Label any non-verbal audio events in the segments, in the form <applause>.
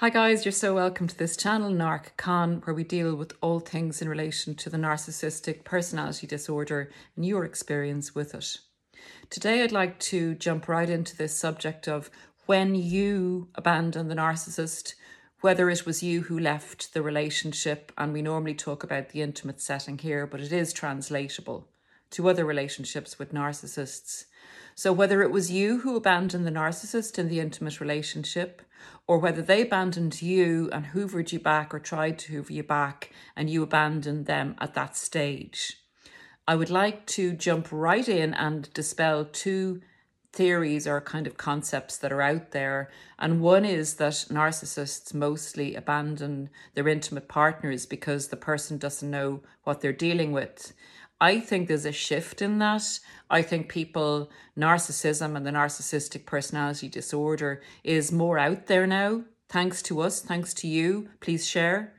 Hi guys, you're so welcome to this channel, Narc Con, where we deal with all things in relation to the narcissistic personality disorder and your experience with it. Today I'd like to jump right into this subject of when you abandon the narcissist, whether it was you who left the relationship, and we normally talk about the intimate setting here, but it is translatable to other relationships with narcissists. So, whether it was you who abandoned the narcissist in the intimate relationship, or whether they abandoned you and hoovered you back or tried to hoover you back and you abandoned them at that stage, I would like to jump right in and dispel two theories or kind of concepts that are out there. And one is that narcissists mostly abandon their intimate partners because the person doesn't know what they're dealing with. I think there's a shift in that. I think people, narcissism and the narcissistic personality disorder is more out there now. Thanks to us, thanks to you. Please share.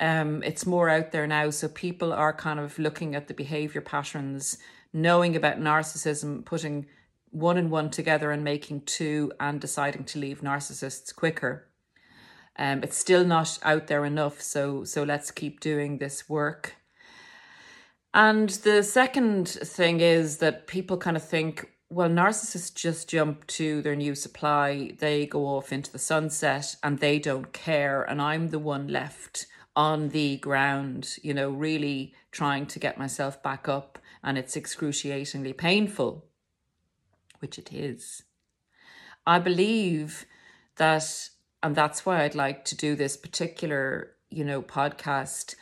Um, it's more out there now. So people are kind of looking at the behavior patterns, knowing about narcissism, putting one and one together and making two and deciding to leave narcissists quicker. Um, it's still not out there enough. So, so let's keep doing this work. And the second thing is that people kind of think, well, narcissists just jump to their new supply, they go off into the sunset and they don't care. And I'm the one left on the ground, you know, really trying to get myself back up. And it's excruciatingly painful, which it is. I believe that, and that's why I'd like to do this particular, you know, podcast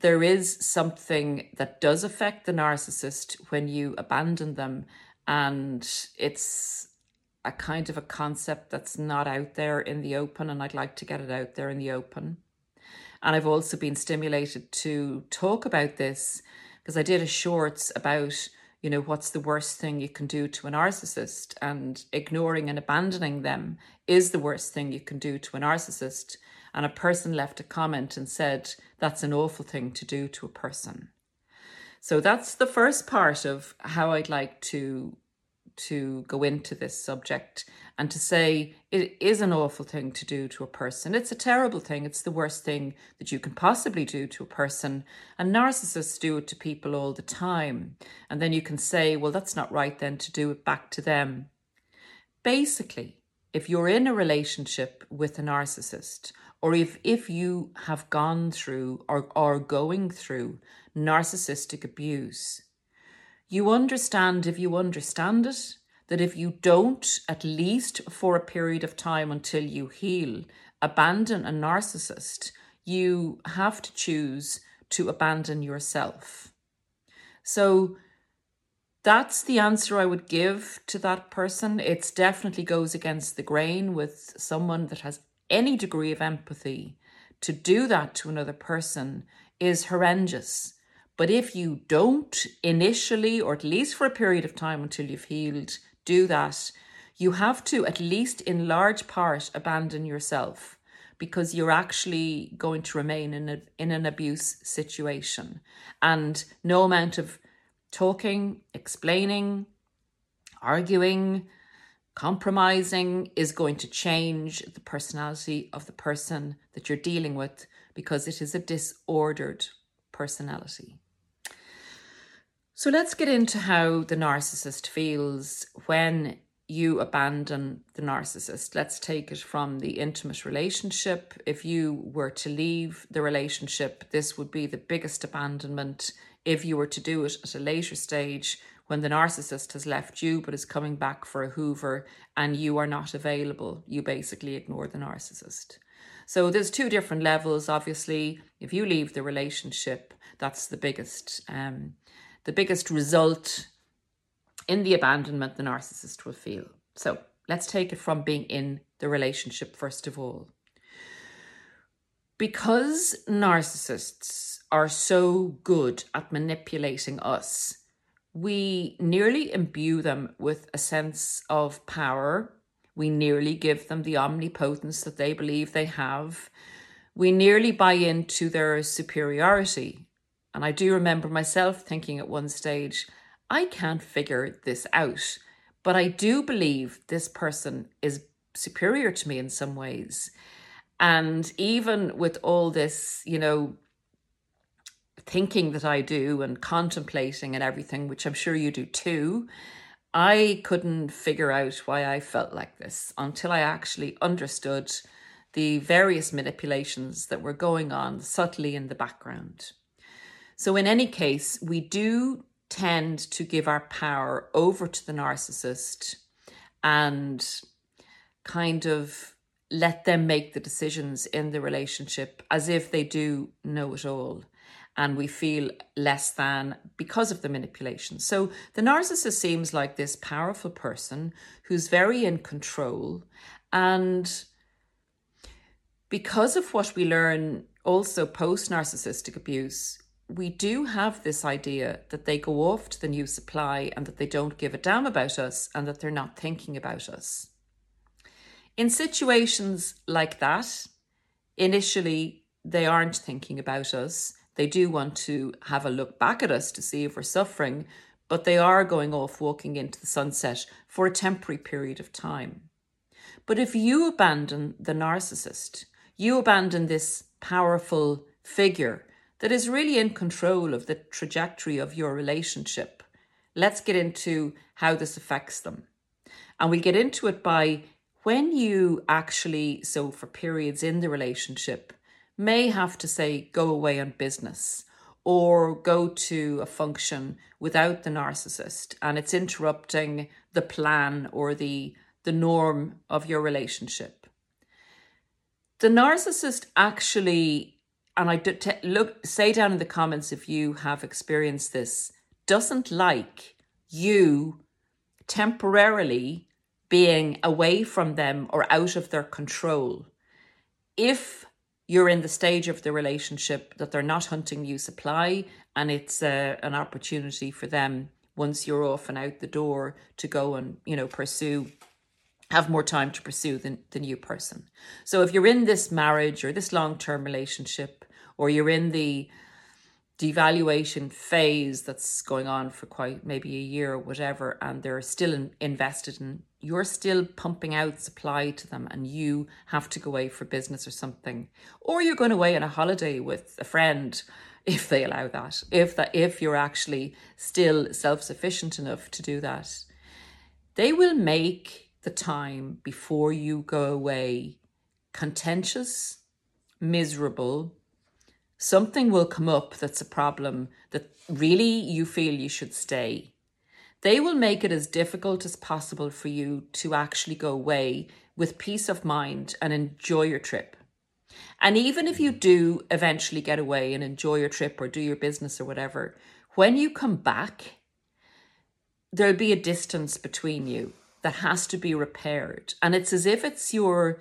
there is something that does affect the narcissist when you abandon them and it's a kind of a concept that's not out there in the open and I'd like to get it out there in the open. And I've also been stimulated to talk about this because I did a shorts about, you know, what's the worst thing you can do to a narcissist and ignoring and abandoning them is the worst thing you can do to a narcissist and a person left a comment and said, that's an awful thing to do to a person. So that's the first part of how I'd like to to go into this subject and to say it is an awful thing to do to a person. It's a terrible thing. It's the worst thing that you can possibly do to a person. And narcissists do it to people all the time. And then you can say, well, that's not right then to do it back to them. Basically, if you're in a relationship with a narcissist or if if you have gone through or are going through narcissistic abuse you understand if you understand it that if you don't at least for a period of time until you heal abandon a narcissist you have to choose to abandon yourself. So that's the answer I would give to that person. It definitely goes against the grain with someone that has any degree of empathy, to do that to another person is horrendous. But if you don't initially, or at least for a period of time until you've healed, do that, you have to, at least in large part, abandon yourself because you're actually going to remain in, a, in an abuse situation. And no amount of talking, explaining, arguing, Compromising is going to change the personality of the person that you're dealing with because it is a disordered personality. So let's get into how the narcissist feels when you abandon the narcissist. Let's take it from the intimate relationship. If you were to leave the relationship, this would be the biggest abandonment. If you were to do it at a later stage, when the narcissist has left you but is coming back for a hoover and you are not available, you basically ignore the narcissist. So there's two different levels. Obviously, if you leave the relationship, that's the biggest um, the biggest result in the abandonment the narcissist will feel. So let's take it from being in the relationship first of all. Because narcissists are so good at manipulating us, we nearly imbue them with a sense of power. We nearly give them the omnipotence that they believe they have. We nearly buy into their superiority. And I do remember myself thinking at one stage, I can't figure this out, but I do believe this person is superior to me in some ways. And even with all this, you know, thinking that I do and contemplating and everything, which I'm sure you do too, I couldn't figure out why I felt like this until I actually understood the various manipulations that were going on subtly in the background. So, in any case, we do tend to give our power over to the narcissist and kind of let them make the decisions in the relationship as if they do know it all and we feel less than because of the manipulation. So the narcissist seems like this powerful person who's very in control. And because of what we learn also post narcissistic abuse, we do have this idea that they go off to the new supply and that they don't give a damn about us and that they're not thinking about us. In situations like that, initially they aren't thinking about us they do want to have a look back at us to see if we're suffering, but they are going off walking into the sunset for a temporary period of time. But if you abandon the narcissist, you abandon this powerful figure that is really in control of the trajectory of your relationship. Let's get into how this affects them. And we get into it by when you actually, so for periods in the relationship, may have to say, go away on business or go to a function without the narcissist and it's interrupting the plan or the the norm of your relationship the narcissist actually and i look say down in the comments if you have experienced this doesn't like you temporarily being away from them or out of their control. If you're in the stage of the relationship that they're not hunting you supply and it's an opportunity for them once you're off and out the door to go and you know pursue have more time to pursue the, the new person. So if you're in this marriage or this long-term relationship or you're in the devaluation phase that's going on for quite maybe a year or whatever and they're still in, invested in you're still pumping out supply to them and you have to go away for business or something. Or you're going away on a holiday with a friend <laughs> if they allow that if that if you're actually still self-sufficient enough to do that. They will make the time before you go away contentious miserable something will come up that's a problem that really you feel you should stay. They will make it as difficult as possible for you to actually go away with peace of mind and enjoy your trip. And even if you mm-hmm. do eventually get away and enjoy your trip or do your business or whatever, when you come back, there'll be a distance between you that has to be repaired. And it's as if it's your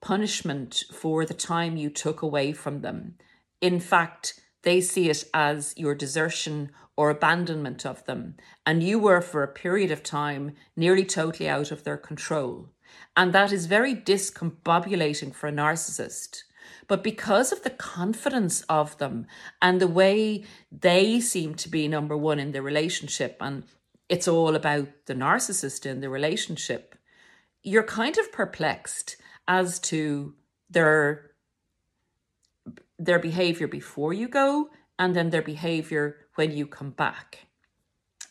punishment for the time you took away from them in fact, they see it as your desertion or abandonment of them, and you were for a period of time nearly totally out of their control. And that is very discombobulating for a narcissist. But because of the confidence of them and the way they seem to be number one in the relationship, and it's all about the narcissist in the relationship, you're kind of perplexed as to their their behavior before you go and then their behavior when you come back.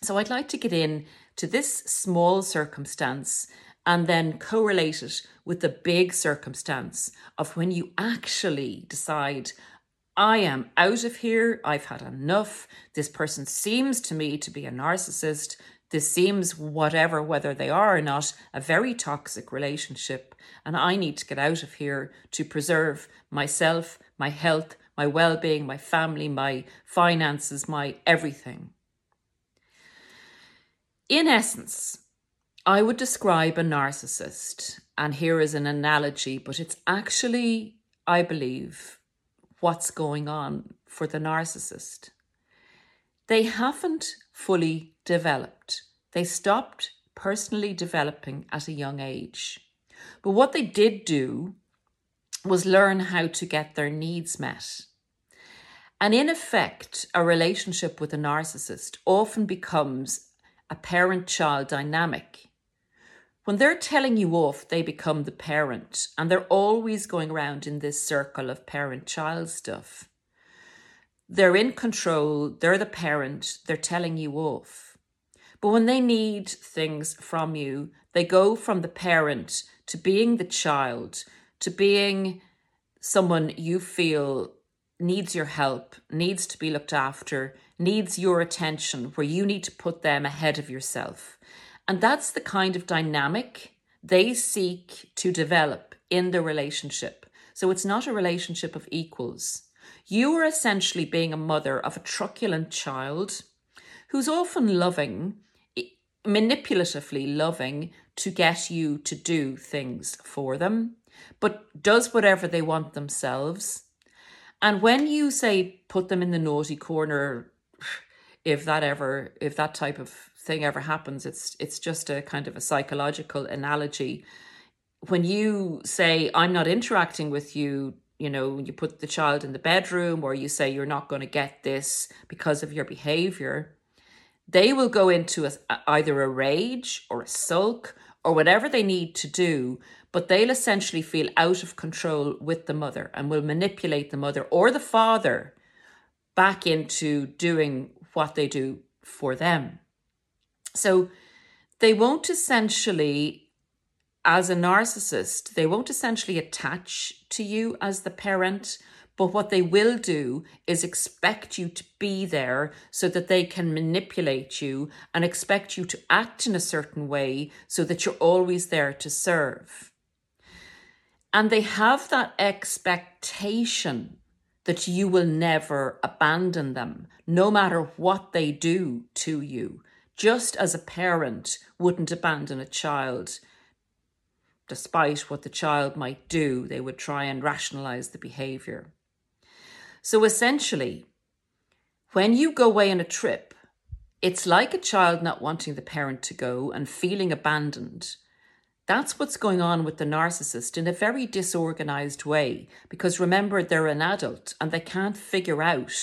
So I'd like to get in to this small circumstance and then correlate it with the big circumstance of when you actually decide, I am out of here, I've had enough, this person seems to me to be a narcissist, this seems whatever, whether they are or not, a very toxic relationship, and I need to get out of here to preserve myself, my health, my well being, my family, my finances, my everything. In essence, I would describe a narcissist, and here is an analogy, but it's actually, I believe, what's going on for the narcissist. They haven't fully developed. They stopped personally developing at a young age. But what they did do was learn how to get their needs met. And in effect, a relationship with a narcissist often becomes a parent child dynamic. when they're telling you off, they become the parent, and they're always going around in this circle of parent child stuff. They're in control, they're the parent, they're telling you off. But when they need things from you, they go from the parent to being the child, to being someone you feel needs your help, needs to be looked after, needs your attention, where you need to put them ahead of yourself. And that's the kind of dynamic they seek to develop in the relationship. So it's not a relationship of equals. You are essentially being a mother of a truculent child who's often loving, manipulatively loving to get you to do things for them, but does whatever they want themselves. And when you say put them in the naughty corner, if that ever, if that type of thing ever happens, it's it's just a kind of a psychological analogy. When you say I'm not interacting with you, you know, you put the child in the bedroom, or you say you're not going to get this because of your behavior, they will go into a, either a rage or a sulk or whatever they need to do but they'll essentially feel out of control with the mother and will manipulate the mother or the father back into doing what they do for them. So they won't essentially, as a narcissist, they won't essentially attach to you as the parent. But what they will do is expect you to be there so that they can manipulate you and expect you to act in a certain way so that you're always there to serve. And they have that expectation that you will never abandon them, no matter what they do to you, just as a parent wouldn't abandon a child. Despite what the child might do, they would try and rationalize the behavior. So essentially, when you go away on a trip, it's like a child not wanting the parent to go and feeling abandoned that's what's going on with the narcissist in a very disorganized way, because remember, they're an adult and they can't figure out,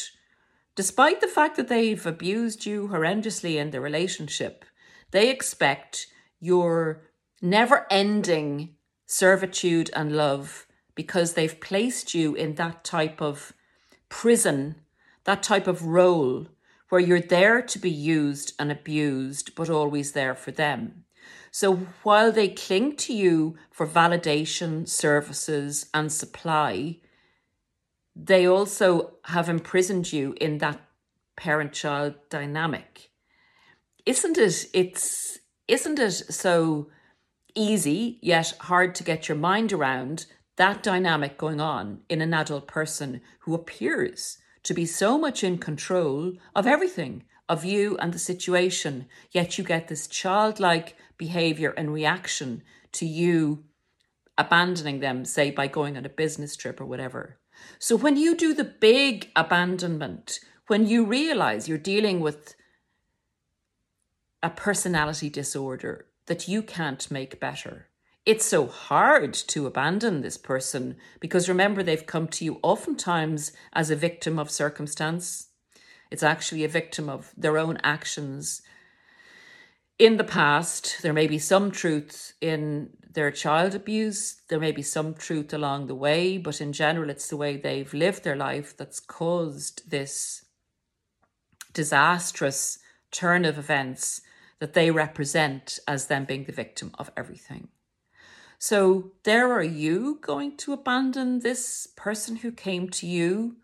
despite the fact that they've abused you horrendously in the relationship, they expect your never ending servitude and love because they've placed you in that type of prison, that type of role where you're there to be used and abused, but always there for them. So while they cling to you for validation, services, and supply, they also have imprisoned you in that parent child dynamic. Isn't it? It's isn't it so easy yet hard to get your mind around that dynamic going on in an adult person who appears to be so much in control of everything, of you and the situation, yet you get this childlike behavior and reaction to you abandoning them, say by going on a business trip or whatever. So when you do the big abandonment, when you realize you're dealing with a personality disorder that you can't make better, it's so hard to abandon this person because remember, they've come to you oftentimes as a victim of circumstance. It's actually a victim of their own actions in the past, there may be some truth in their child abuse, there may be some truth along the way, but in general, it's the way they've lived their life that's caused this disastrous turn of events that they represent as them being the victim of everything. So, there are you going to abandon this person who came to you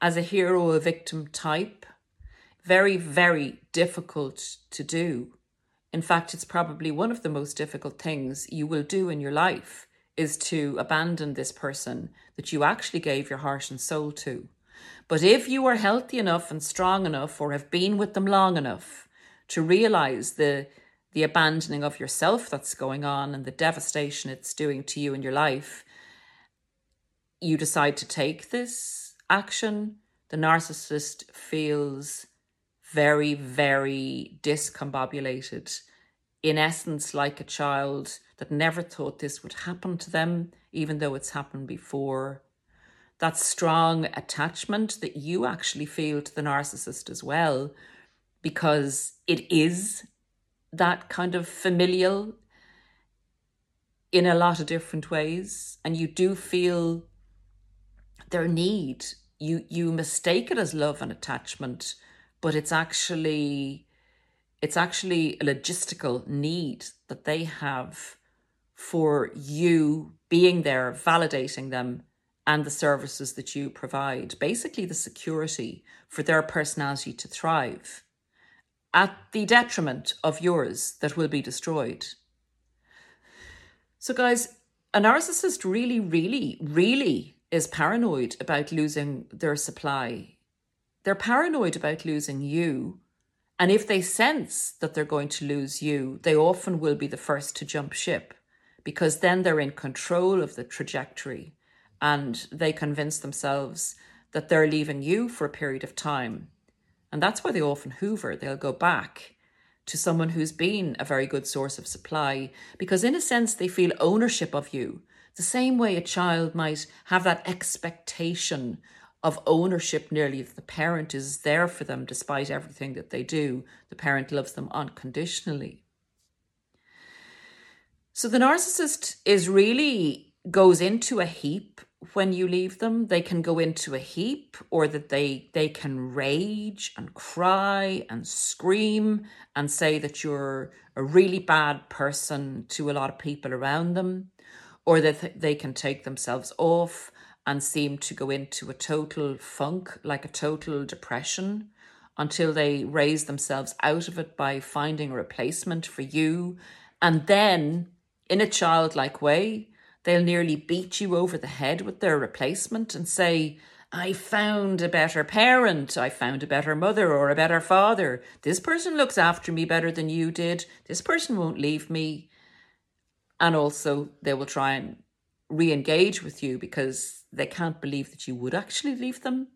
as a hero, a victim type? Very, very difficult to do. In fact, it's probably one of the most difficult things you will do in your life is to abandon this person that you actually gave your heart and soul to. But if you are healthy enough and strong enough or have been with them long enough to realize the the abandoning of yourself that's going on and the devastation it's doing to you in your life, you decide to take this action, the narcissist feels very, very discombobulated. In essence, like a child that never thought this would happen to them, even though it's happened before. That strong attachment that you actually feel to the narcissist as well, because it is that kind of familial in a lot of different ways, and you do feel their need. You you mistake it as love and attachment, but it's actually it's actually a logistical need that they have for you being there, validating them, and the services that you provide. Basically, the security for their personality to thrive at the detriment of yours that will be destroyed. So, guys, a narcissist really, really, really is paranoid about losing their supply. They're paranoid about losing you. And if they sense that they're going to lose you, they often will be the first to jump ship because then they're in control of the trajectory and they convince themselves that they're leaving you for a period of time. And that's why they often hoover. They'll go back to someone who's been a very good source of supply because, in a sense, they feel ownership of you. The same way a child might have that expectation of ownership nearly the parent is there for them despite everything that they do. The parent loves them unconditionally. So the narcissist is really goes into a heap when you leave them. They can go into a heap or that they they can rage and cry and scream and say that you're a really bad person to a lot of people around them or that they can take themselves off and seem to go into a total funk, like a total depression, until they raise themselves out of it by finding a replacement for you. And then in a childlike way, they'll nearly beat you over the head with their replacement and say, I found a better parent, I found a better mother or a better father. This person looks after me better than you did. This person won't leave me. And also, they will try and re engage with you because they can't believe that you would actually leave them.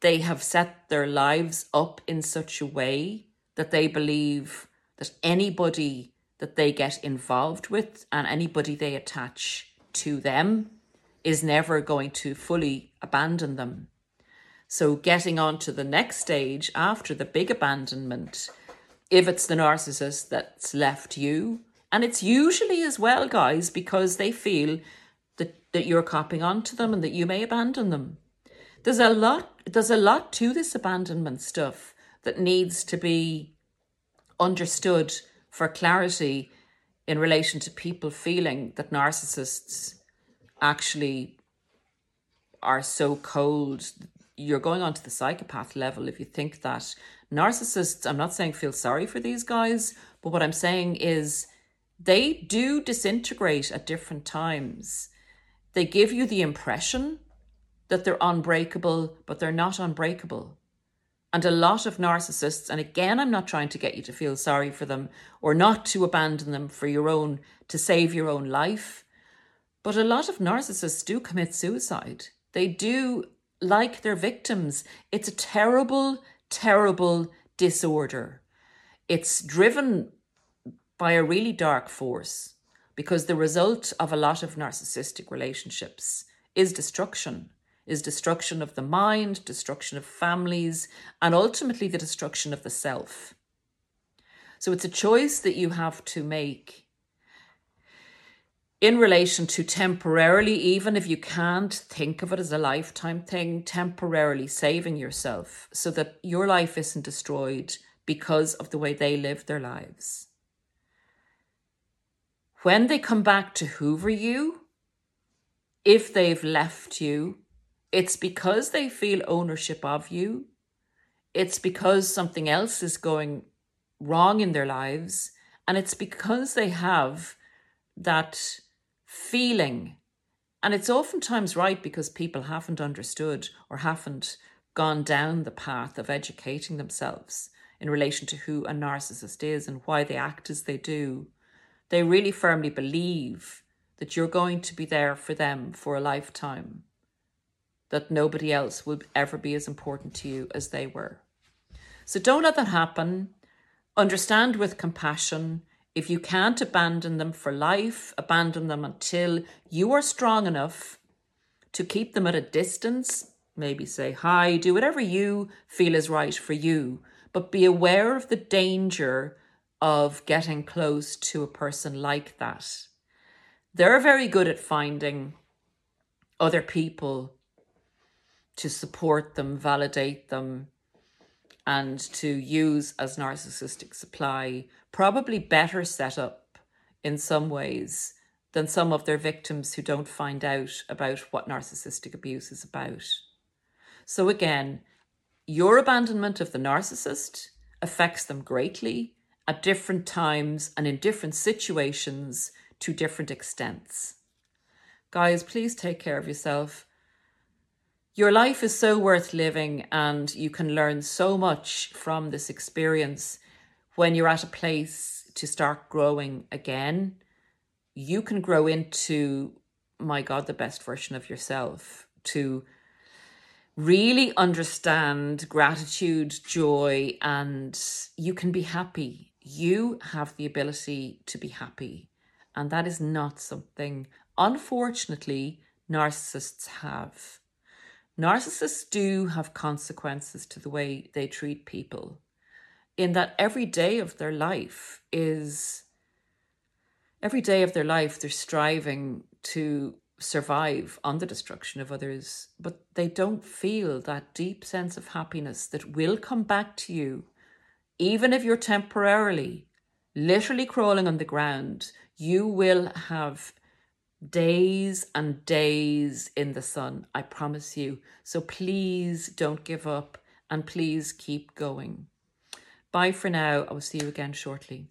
They have set their lives up in such a way that they believe that anybody that they get involved with and anybody they attach to them is never going to fully abandon them. So, getting on to the next stage after the big abandonment, if it's the narcissist that's left you, and it's usually as well, guys, because they feel that, that you're copying onto them and that you may abandon them. There's a lot there's a lot to this abandonment stuff that needs to be understood for clarity in relation to people feeling that narcissists actually are so cold. You're going on to the psychopath level if you think that narcissists, I'm not saying feel sorry for these guys, but what I'm saying is they do disintegrate at different times. They give you the impression that they're unbreakable, but they're not unbreakable. And a lot of narcissists, and again, I'm not trying to get you to feel sorry for them or not to abandon them for your own, to save your own life. But a lot of narcissists do commit suicide. They do like their victims. It's a terrible, terrible disorder. It's driven by a really dark force because the result of a lot of narcissistic relationships is destruction is destruction of the mind, destruction of families, and ultimately the destruction of the self. So it's a choice that you have to make in relation to temporarily, even if you can't think of it as a lifetime thing, temporarily saving yourself so that your life isn't destroyed because of the way they live their lives. When they come back to hoover you, if they've left you, it's because they feel ownership of you. It's because something else is going wrong in their lives. And it's because they have that feeling. And it's oftentimes right because people haven't understood or haven't gone down the path of educating themselves in relation to who a narcissist is and why they act as they do. They really firmly believe that you're going to be there for them for a lifetime that nobody else will ever be as important to you as they were. So don't let that happen. Understand with compassion. If you can't abandon them for life, abandon them until you are strong enough to keep them at a distance. Maybe say hi, do whatever you feel is right for you, but be aware of the danger of getting close to a person like that. They're very good at finding other people to support them, validate them, and to use as narcissistic supply, probably better set up in some ways than some of their victims who don't find out about what narcissistic abuse is about. So, again, your abandonment of the narcissist affects them greatly at different times and in different situations to different extents. Guys, please take care of yourself. Your life is so worth living, and you can learn so much from this experience when you're at a place to start growing again. You can grow into, my God, the best version of yourself, to really understand gratitude, joy, and you can be happy. You have the ability to be happy. And that is not something, unfortunately, narcissists have. Narcissists do have consequences to the way they treat people, in that every day of their life is every day of their life they're striving to survive on the destruction of others, but they don't feel that deep sense of happiness that will come back to you, even if you're temporarily, literally crawling on the ground. You will have days and days in the sun, I promise you. So please don't give up and please keep going. Bye for now. I will see you again shortly.